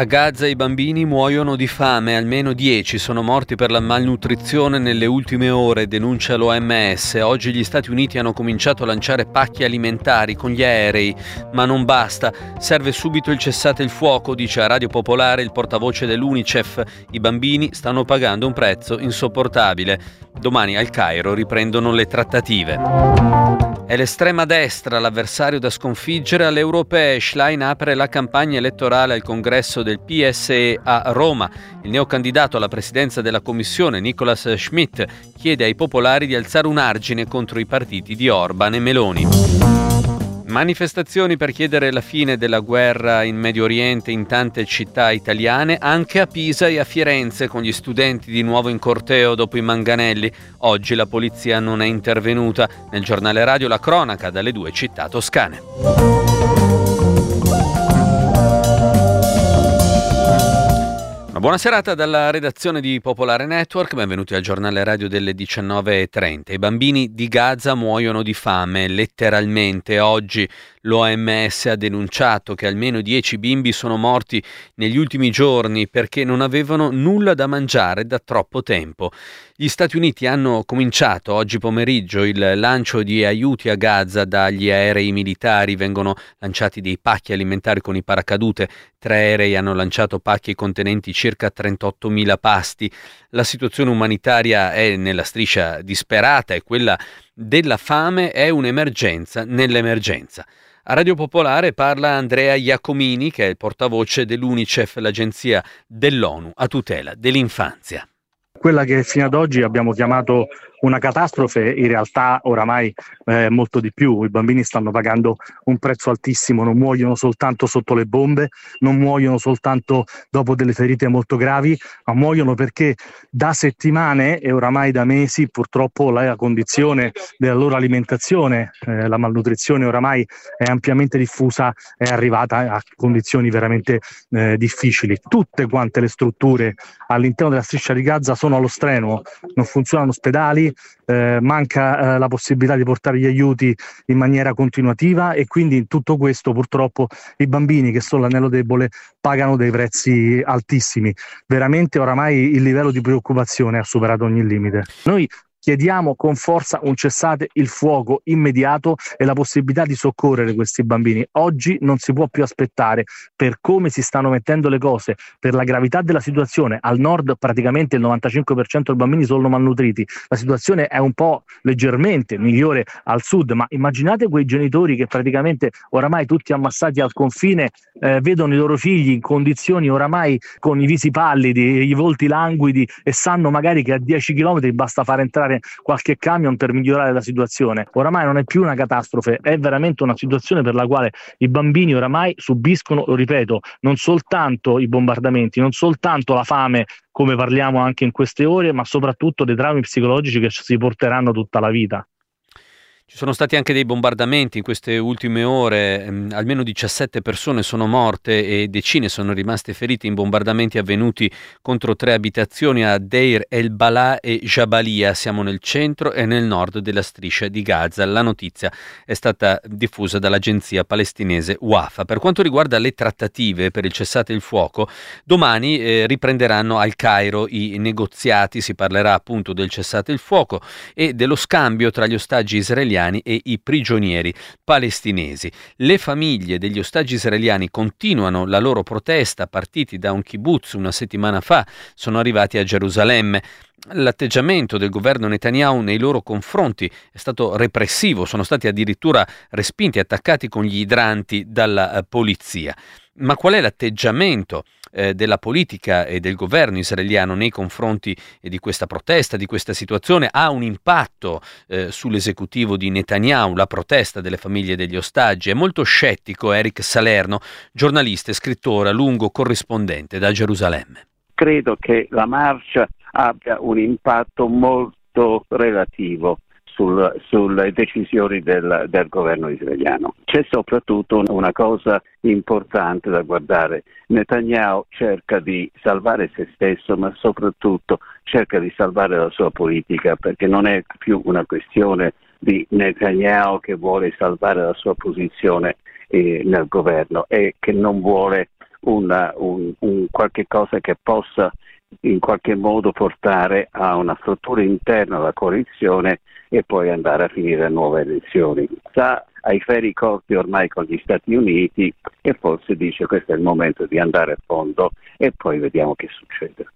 A Gaza i bambini muoiono di fame, almeno 10 sono morti per la malnutrizione nelle ultime ore, denuncia l'OMS. Oggi gli Stati Uniti hanno cominciato a lanciare pacchi alimentari con gli aerei, ma non basta. Serve subito il cessate il fuoco, dice a Radio Popolare il portavoce dell'UNICEF. I bambini stanno pagando un prezzo insopportabile. Domani al Cairo riprendono le trattative. È l'estrema destra l'avversario da sconfiggere alle europee. Schlein apre la campagna elettorale al congresso del PSE a Roma. Il neocandidato alla presidenza della commissione, Nicolas Schmidt, chiede ai popolari di alzare un argine contro i partiti di Orban e Meloni. Manifestazioni per chiedere la fine della guerra in Medio Oriente in tante città italiane, anche a Pisa e a Firenze con gli studenti di nuovo in corteo dopo i manganelli. Oggi la polizia non è intervenuta. Nel giornale radio la cronaca dalle due città toscane. Buona serata dalla redazione di Popolare Network, benvenuti al giornale radio delle 19.30. I bambini di Gaza muoiono di fame, letteralmente. Oggi l'OMS ha denunciato che almeno 10 bimbi sono morti negli ultimi giorni perché non avevano nulla da mangiare da troppo tempo. Gli Stati Uniti hanno cominciato oggi pomeriggio il lancio di aiuti a Gaza dagli aerei militari, vengono lanciati dei pacchi alimentari con i paracadute, tre aerei hanno lanciato pacchi contenenti circa 38.000 pasti. La situazione umanitaria è nella striscia disperata e quella della fame è un'emergenza nell'emergenza. A Radio Popolare parla Andrea Iacomini, che è il portavoce dell'UNICEF, l'agenzia dell'ONU a tutela dell'infanzia. Quella che fino ad oggi abbiamo chiamato una catastrofe, in realtà oramai eh, molto di più. I bambini stanno pagando un prezzo altissimo, non muoiono soltanto sotto le bombe, non muoiono soltanto dopo delle ferite molto gravi, ma muoiono perché da settimane e oramai da mesi purtroppo la condizione della loro alimentazione, eh, la malnutrizione oramai è ampiamente diffusa, è arrivata a condizioni veramente eh, difficili. Tutte quante le strutture all'interno della striscia di Gaza sono allo strenuo, non funzionano ospedali, eh, manca eh, la possibilità di portare gli aiuti in maniera continuativa e quindi in tutto questo purtroppo i bambini che sono l'anello debole pagano dei prezzi altissimi. Veramente oramai il livello di preoccupazione ha superato ogni limite. Noi Chiediamo con forza un cessate il fuoco immediato e la possibilità di soccorrere questi bambini. Oggi non si può più aspettare per come si stanno mettendo le cose, per la gravità della situazione. Al nord praticamente il 95% dei bambini sono malnutriti. La situazione è un po' leggermente migliore al sud, ma immaginate quei genitori che praticamente oramai tutti ammassati al confine eh, vedono i loro figli in condizioni oramai con i visi pallidi, i volti languidi e sanno magari che a 10 km basta far entrare mandare qualche camion per migliorare la situazione. Oramai non è più una catastrofe, è veramente una situazione per la quale i bambini oramai subiscono, lo ripeto, non soltanto i bombardamenti, non soltanto la fame come parliamo anche in queste ore, ma soprattutto dei traumi psicologici che si porteranno tutta la vita. Ci sono stati anche dei bombardamenti in queste ultime ore, ehm, almeno 17 persone sono morte e decine sono rimaste ferite in bombardamenti avvenuti contro tre abitazioni a Deir el Balà e Jabalia. Siamo nel centro e nel nord della striscia di Gaza. La notizia è stata diffusa dall'agenzia palestinese WAFA. Per quanto riguarda le trattative per il cessate il fuoco, domani eh, riprenderanno al Cairo i negoziati, si parlerà appunto del cessate il fuoco e dello scambio tra gli ostaggi israeliani israeliani e i prigionieri palestinesi. Le famiglie degli ostaggi israeliani continuano la loro protesta, partiti da un kibbutz una settimana fa, sono arrivati a Gerusalemme. L'atteggiamento del governo Netanyahu nei loro confronti è stato repressivo, sono stati addirittura respinti e attaccati con gli idranti dalla eh, polizia. Ma qual è l'atteggiamento eh, della politica e del governo israeliano nei confronti di questa protesta, di questa situazione? Ha un impatto eh, sull'esecutivo di Netanyahu, la protesta delle famiglie degli ostaggi? È molto scettico Eric Salerno, giornalista e scrittore a lungo corrispondente da Gerusalemme. Credo che la marcia abbia un impatto molto relativo sul, sulle decisioni del, del, governo israeliano. C'è soprattutto una cosa importante da guardare. Netanyahu cerca di salvare se stesso, ma soprattutto cerca di salvare la sua politica, perché non è più una questione di Netanyahu che vuole salvare la sua posizione eh, nel governo e che non vuole una, un, un qualche cosa che possa in qualche modo portare a una struttura interna alla coalizione e poi andare a finire a nuove elezioni. Sa ai ferri corti ormai con gli Stati Uniti e forse dice questo è il momento di andare a fondo e poi vediamo che succede.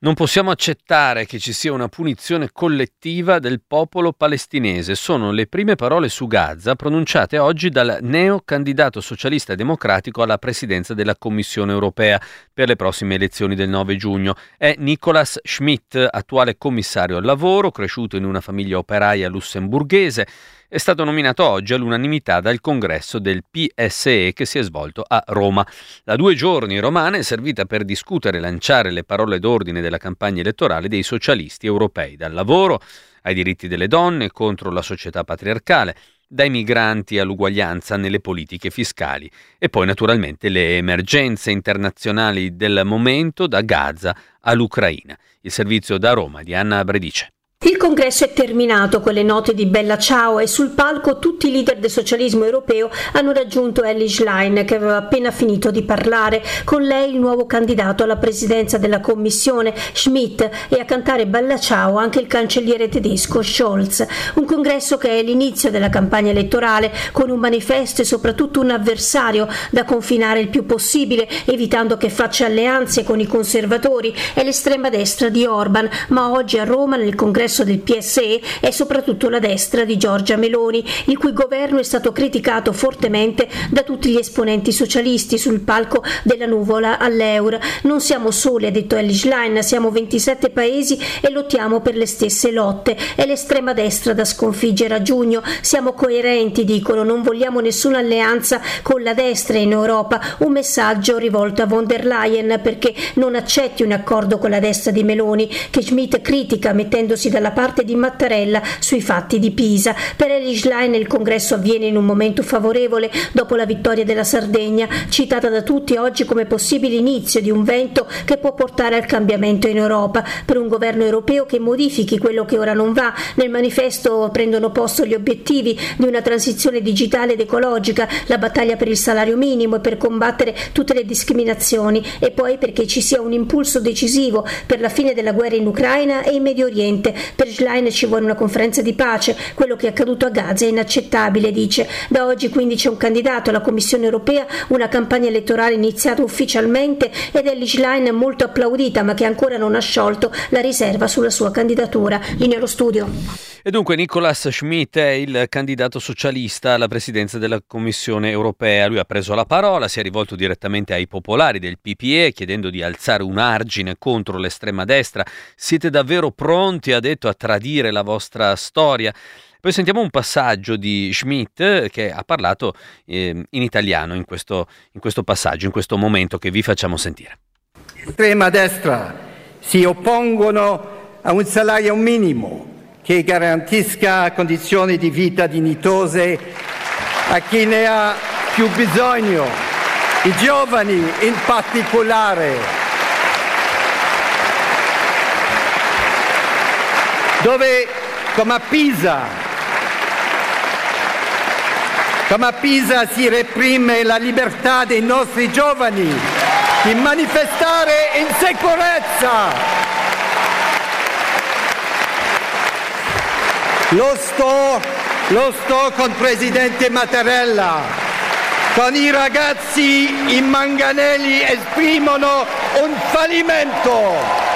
Non possiamo accettare che ci sia una punizione collettiva del popolo palestinese. Sono le prime parole su Gaza pronunciate oggi dal neo candidato socialista democratico alla presidenza della Commissione europea per le prossime elezioni del 9 giugno. È Nicolas Schmidt, attuale commissario al lavoro, cresciuto in una famiglia operaia lussemburghese è stato nominato oggi all'unanimità dal congresso del PSE che si è svolto a Roma. La due giorni romana è servita per discutere e lanciare le parole d'ordine della campagna elettorale dei socialisti europei, dal lavoro ai diritti delle donne contro la società patriarcale, dai migranti all'uguaglianza nelle politiche fiscali e poi naturalmente le emergenze internazionali del momento da Gaza all'Ucraina. Il servizio da Roma di Anna Bredice. Il congresso è terminato con le note di Bella Ciao e sul palco tutti i leader del socialismo europeo hanno raggiunto Ellie Schlein che aveva appena finito di parlare. Con lei il nuovo candidato alla presidenza della commissione Schmidt e a cantare Bella Ciao anche il cancelliere tedesco Scholz. Un congresso che è l'inizio della campagna elettorale con un manifesto e soprattutto un avversario da confinare il più possibile evitando che faccia alleanze con i conservatori e l'estrema destra di Orban, ma oggi a Roma nel congresso successo del PSE è soprattutto la destra di Giorgia Meloni, il cui governo è stato criticato fortemente da tutti gli esponenti socialisti sul palco della nuvola all'Eur. Non siamo soli, ha detto Ellie Schlein, siamo 27 paesi e lottiamo per le stesse lotte. È l'estrema destra da sconfiggere a giugno. Siamo coerenti, dicono, non vogliamo nessuna alleanza con la destra in Europa. Un messaggio rivolto a von der Leyen perché non accetti un accordo con la destra di Meloni, che Schmidt critica mettendosi da dalla parte di Mattarella sui fatti di Pisa. Per Eli Schlein il congresso avviene in un momento favorevole dopo la vittoria della Sardegna, citata da tutti oggi come possibile inizio di un vento che può portare al cambiamento in Europa, per un governo europeo che modifichi quello che ora non va. Nel manifesto prendono posto gli obiettivi di una transizione digitale ed ecologica, la battaglia per il salario minimo e per combattere tutte le discriminazioni e poi perché ci sia un impulso decisivo per la fine della guerra in Ucraina e in Medio Oriente, per Schlein ci vuole una conferenza di pace, quello che è accaduto a Gaza è inaccettabile, dice. Da oggi quindi c'è un candidato alla Commissione europea, una campagna elettorale iniziata ufficialmente ed è Schlein molto applaudita ma che ancora non ha sciolto la riserva sulla sua candidatura. Linea allo studio. E dunque Nicolas Schmidt è il candidato socialista alla presidenza della Commissione europea. Lui ha preso la parola, si è rivolto direttamente ai popolari del PPE chiedendo di alzare un argine contro l'estrema destra. Siete davvero pronti, ha detto, a tradire la vostra storia? Poi sentiamo un passaggio di Schmidt che ha parlato eh, in italiano in questo, in questo passaggio, in questo momento che vi facciamo sentire. L'estrema destra si oppongono a un salario minimo che garantisca condizioni di vita dignitose a chi ne ha più bisogno, i giovani in particolare. Dove, come a Pisa, come a Pisa si reprime la libertà dei nostri giovani di manifestare in sicurezza Lo sto, lo sto con Presidente Mattarella, con i ragazzi i manganelli esprimono un fallimento.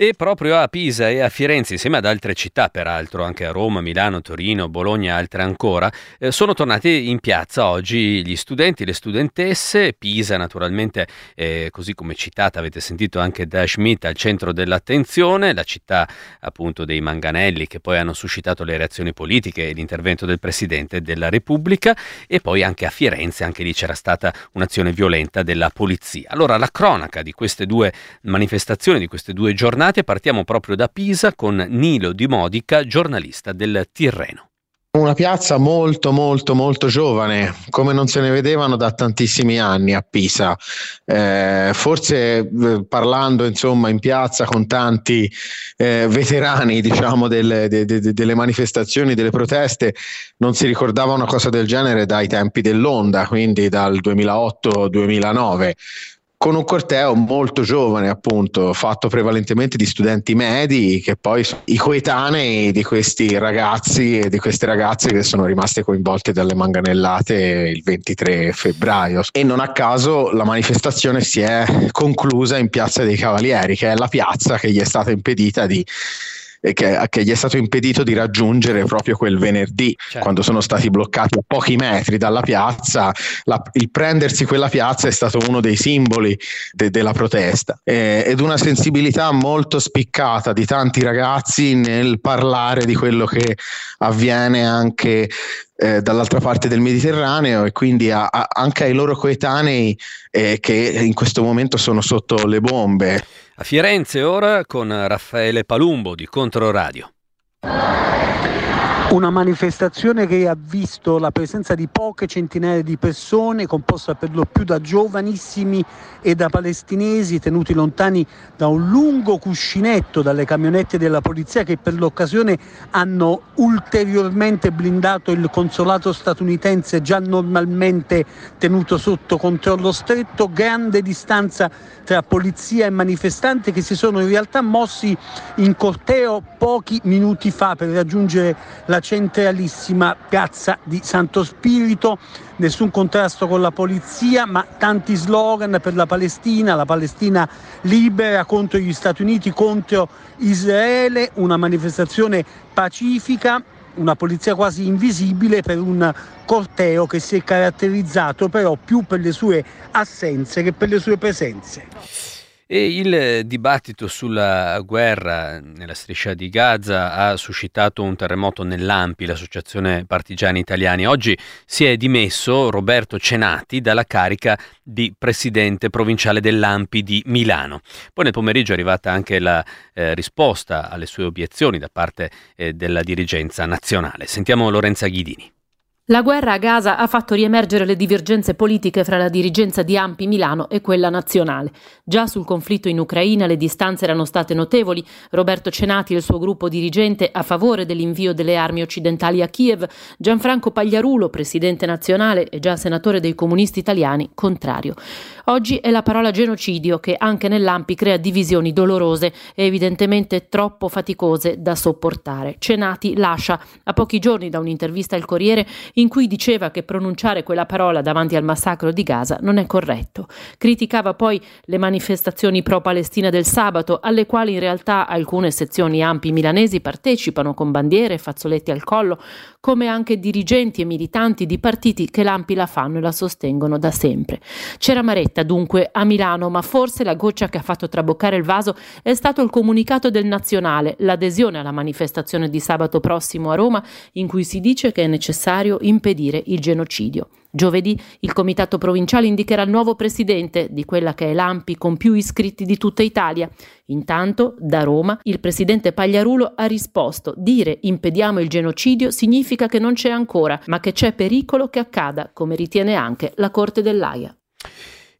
E proprio a Pisa e a Firenze, insieme ad altre città, peraltro anche a Roma, Milano, Torino, Bologna e altre ancora, eh, sono tornati in piazza oggi gli studenti, le studentesse. Pisa, naturalmente, eh, così come citata, avete sentito anche da Schmidt, al centro dell'attenzione, la città appunto dei manganelli che poi hanno suscitato le reazioni politiche e l'intervento del Presidente della Repubblica. E poi anche a Firenze, anche lì c'era stata un'azione violenta della polizia. Allora, la cronaca di queste due manifestazioni, di queste due giornate, partiamo proprio da Pisa con Nilo Di Modica, giornalista del Tirreno. Una piazza molto molto molto giovane, come non se ne vedevano da tantissimi anni a Pisa. Eh, forse eh, parlando insomma in piazza con tanti eh, veterani diciamo delle, de, de, delle manifestazioni, delle proteste, non si ricordava una cosa del genere dai tempi dell'Onda, quindi dal 2008-2009 con un corteo molto giovane, appunto, fatto prevalentemente di studenti medi, che poi sono i coetanei di questi ragazzi e di queste ragazze che sono rimaste coinvolte dalle manganellate il 23 febbraio. E non a caso la manifestazione si è conclusa in Piazza dei Cavalieri, che è la piazza che gli è stata impedita di che, che, gli è stato impedito di raggiungere proprio quel venerdì, certo. quando sono stati bloccati a pochi metri dalla piazza. La, il prendersi quella piazza è stato uno dei simboli de, della protesta eh, ed una sensibilità molto spiccata di tanti ragazzi nel parlare di quello che avviene anche eh, dall'altra parte del Mediterraneo e quindi a, a, anche ai loro coetanei eh, che in questo momento sono sotto le bombe. A Firenze ora con Raffaele Palumbo di Controradio. Una manifestazione che ha visto la presenza di poche centinaia di persone, composta per lo più da giovanissimi e da palestinesi tenuti lontani da un lungo cuscinetto dalle camionette della polizia che per l'occasione hanno ulteriormente blindato il consolato statunitense già normalmente tenuto sotto controllo stretto, grande distanza tra polizia e manifestanti che si sono in realtà mossi in corteo pochi minuti fa per raggiungere la la centralissima piazza di Santo Spirito, nessun contrasto con la polizia, ma tanti slogan per la Palestina, la Palestina libera contro gli Stati Uniti, contro Israele, una manifestazione pacifica, una polizia quasi invisibile per un corteo che si è caratterizzato però più per le sue assenze che per le sue presenze. E il dibattito sulla guerra nella striscia di Gaza ha suscitato un terremoto nell'AMPI, l'Associazione Partigiani Italiani. Oggi si è dimesso Roberto Cenati dalla carica di presidente provinciale dell'AMPI di Milano. Poi nel pomeriggio è arrivata anche la eh, risposta alle sue obiezioni da parte eh, della dirigenza nazionale. Sentiamo Lorenza Ghidini. La guerra a Gaza ha fatto riemergere le divergenze politiche fra la dirigenza di Ampi Milano e quella nazionale. Già sul conflitto in Ucraina le distanze erano state notevoli. Roberto Cenati e il suo gruppo dirigente a favore dell'invio delle armi occidentali a Kiev, Gianfranco Pagliarulo, presidente nazionale e già senatore dei comunisti italiani, contrario. Oggi è la parola genocidio che anche nell'Ampi crea divisioni dolorose e evidentemente troppo faticose da sopportare. Cenati lascia a pochi giorni da un'intervista al Corriere in cui diceva che pronunciare quella parola davanti al massacro di Gaza non è corretto. Criticava poi le manifestazioni pro-Palestina del sabato, alle quali in realtà alcune sezioni ampi milanesi partecipano con bandiere e fazzoletti al collo, come anche dirigenti e militanti di partiti che l'Ampi la fanno e la sostengono da sempre. C'era Maretta dunque a Milano, ma forse la goccia che ha fatto traboccare il vaso è stato il comunicato del Nazionale, l'adesione alla manifestazione di sabato prossimo a Roma, in cui si dice che è necessario impedire il genocidio. Giovedì il Comitato Provinciale indicherà il nuovo presidente di quella che è l'AMPI con più iscritti di tutta Italia. Intanto, da Roma, il presidente Pagliarulo ha risposto: dire impediamo il genocidio significa che non c'è ancora, ma che c'è pericolo che accada, come ritiene anche la Corte dell'AIA.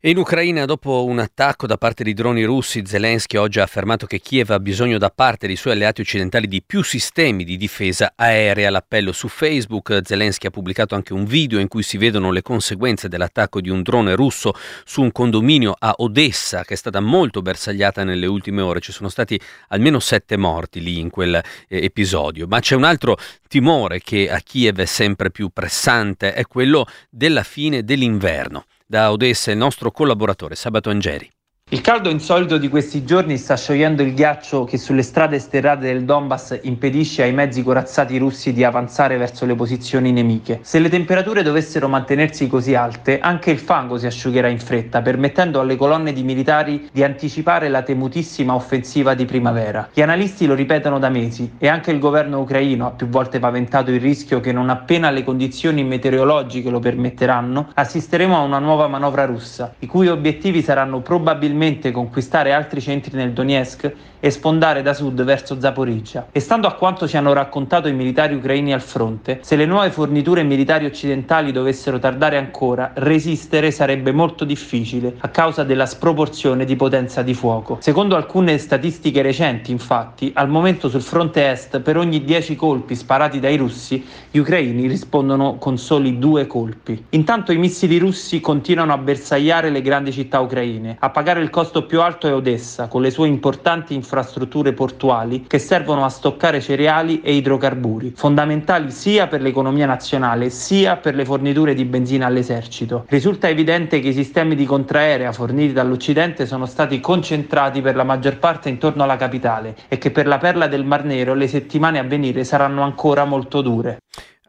In Ucraina, dopo un attacco da parte di droni russi, Zelensky oggi ha affermato che Kiev ha bisogno da parte dei suoi alleati occidentali di più sistemi di difesa aerea. L'appello su Facebook, Zelensky ha pubblicato anche un video in cui si vedono le conseguenze dell'attacco di un drone russo su un condominio a Odessa, che è stata molto bersagliata nelle ultime ore. Ci sono stati almeno sette morti lì in quel eh, episodio. Ma c'è un altro timore che a Kiev è sempre più pressante, è quello della fine dell'inverno. Da Odessa il nostro collaboratore Sabato Angeri. Il caldo insolito di questi giorni sta sciogliendo il ghiaccio che sulle strade sterrate del Donbass impedisce ai mezzi corazzati russi di avanzare verso le posizioni nemiche. Se le temperature dovessero mantenersi così alte, anche il fango si asciugherà in fretta, permettendo alle colonne di militari di anticipare la temutissima offensiva di primavera. Gli analisti lo ripetono da mesi e anche il governo ucraino ha più volte paventato il rischio che non appena le condizioni meteorologiche lo permetteranno, assisteremo a una nuova manovra russa, i cui obiettivi saranno probabilmente mente conquistare altri centri nel Donetsk e sfondare da sud verso Zaporizhia. E stando a quanto ci hanno raccontato i militari ucraini al fronte, se le nuove forniture militari occidentali dovessero tardare ancora, resistere sarebbe molto difficile a causa della sproporzione di potenza di fuoco. Secondo alcune statistiche recenti, infatti, al momento sul fronte est per ogni 10 colpi sparati dai russi, gli ucraini rispondono con soli due colpi. Intanto i missili russi continuano a bersagliare le grandi città ucraine. A pagare il costo più alto è Odessa, con le sue importanti infrastrutture portuali che servono a stoccare cereali e idrocarburi, fondamentali sia per l'economia nazionale sia per le forniture di benzina all'esercito. Risulta evidente che i sistemi di contraerea forniti dall'Occidente sono stati concentrati per la maggior parte intorno alla capitale e che per la perla del Mar Nero le settimane a venire saranno ancora molto dure.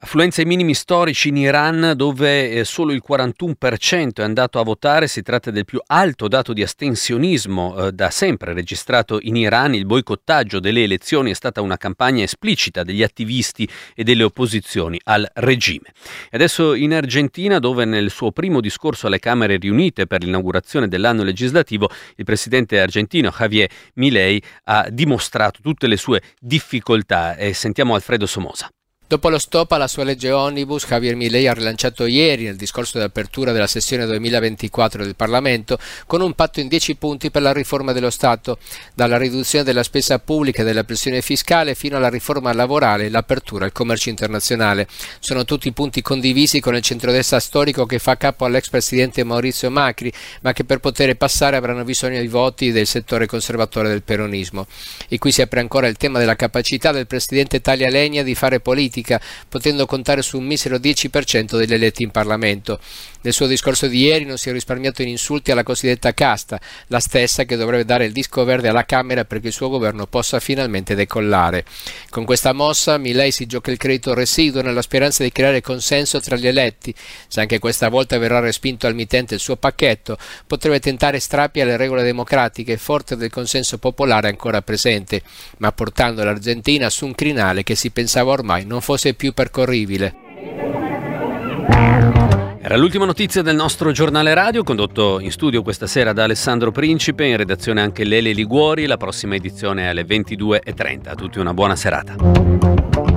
Affluenza ai minimi storici in Iran dove eh, solo il 41% è andato a votare, si tratta del più alto dato di astensionismo eh, da sempre registrato in Iran. Il boicottaggio delle elezioni è stata una campagna esplicita degli attivisti e delle opposizioni al regime. E adesso in Argentina dove nel suo primo discorso alle Camere riunite per l'inaugurazione dell'anno legislativo il presidente argentino Javier Milei ha dimostrato tutte le sue difficoltà e sentiamo Alfredo Somosa. Dopo lo stop alla sua legge Omnibus, Javier Milei ha rilanciato ieri nel discorso di apertura della sessione 2024 del Parlamento con un patto in 10 punti per la riforma dello Stato, dalla riduzione della spesa pubblica e della pressione fiscale fino alla riforma lavorale e l'apertura al commercio internazionale. Sono tutti punti condivisi con il centrodestra storico che fa capo all'ex presidente Maurizio Macri, ma che per poter passare avranno bisogno di voti del settore conservatore del peronismo. E qui si apre ancora il tema della capacità del presidente Talia Legna di fare politica politica, potendo contare su un misero 10% degli eletti in Parlamento. Nel suo discorso di ieri non si è risparmiato in insulti alla cosiddetta casta, la stessa che dovrebbe dare il disco verde alla Camera perché il suo governo possa finalmente decollare. Con questa mossa Milei si gioca il credito residuo nella speranza di creare consenso tra gli eletti. Se anche questa volta verrà respinto al mittente il suo pacchetto, potrebbe tentare strappi alle regole democratiche forte del consenso popolare ancora presente, ma portando l'Argentina su un crinale che si pensava ormai non fosse più percorribile. Era l'ultima notizia del nostro giornale radio, condotto in studio questa sera da Alessandro Principe, in redazione anche Lele Liguori. La prossima edizione è alle 22.30. A tutti una buona serata.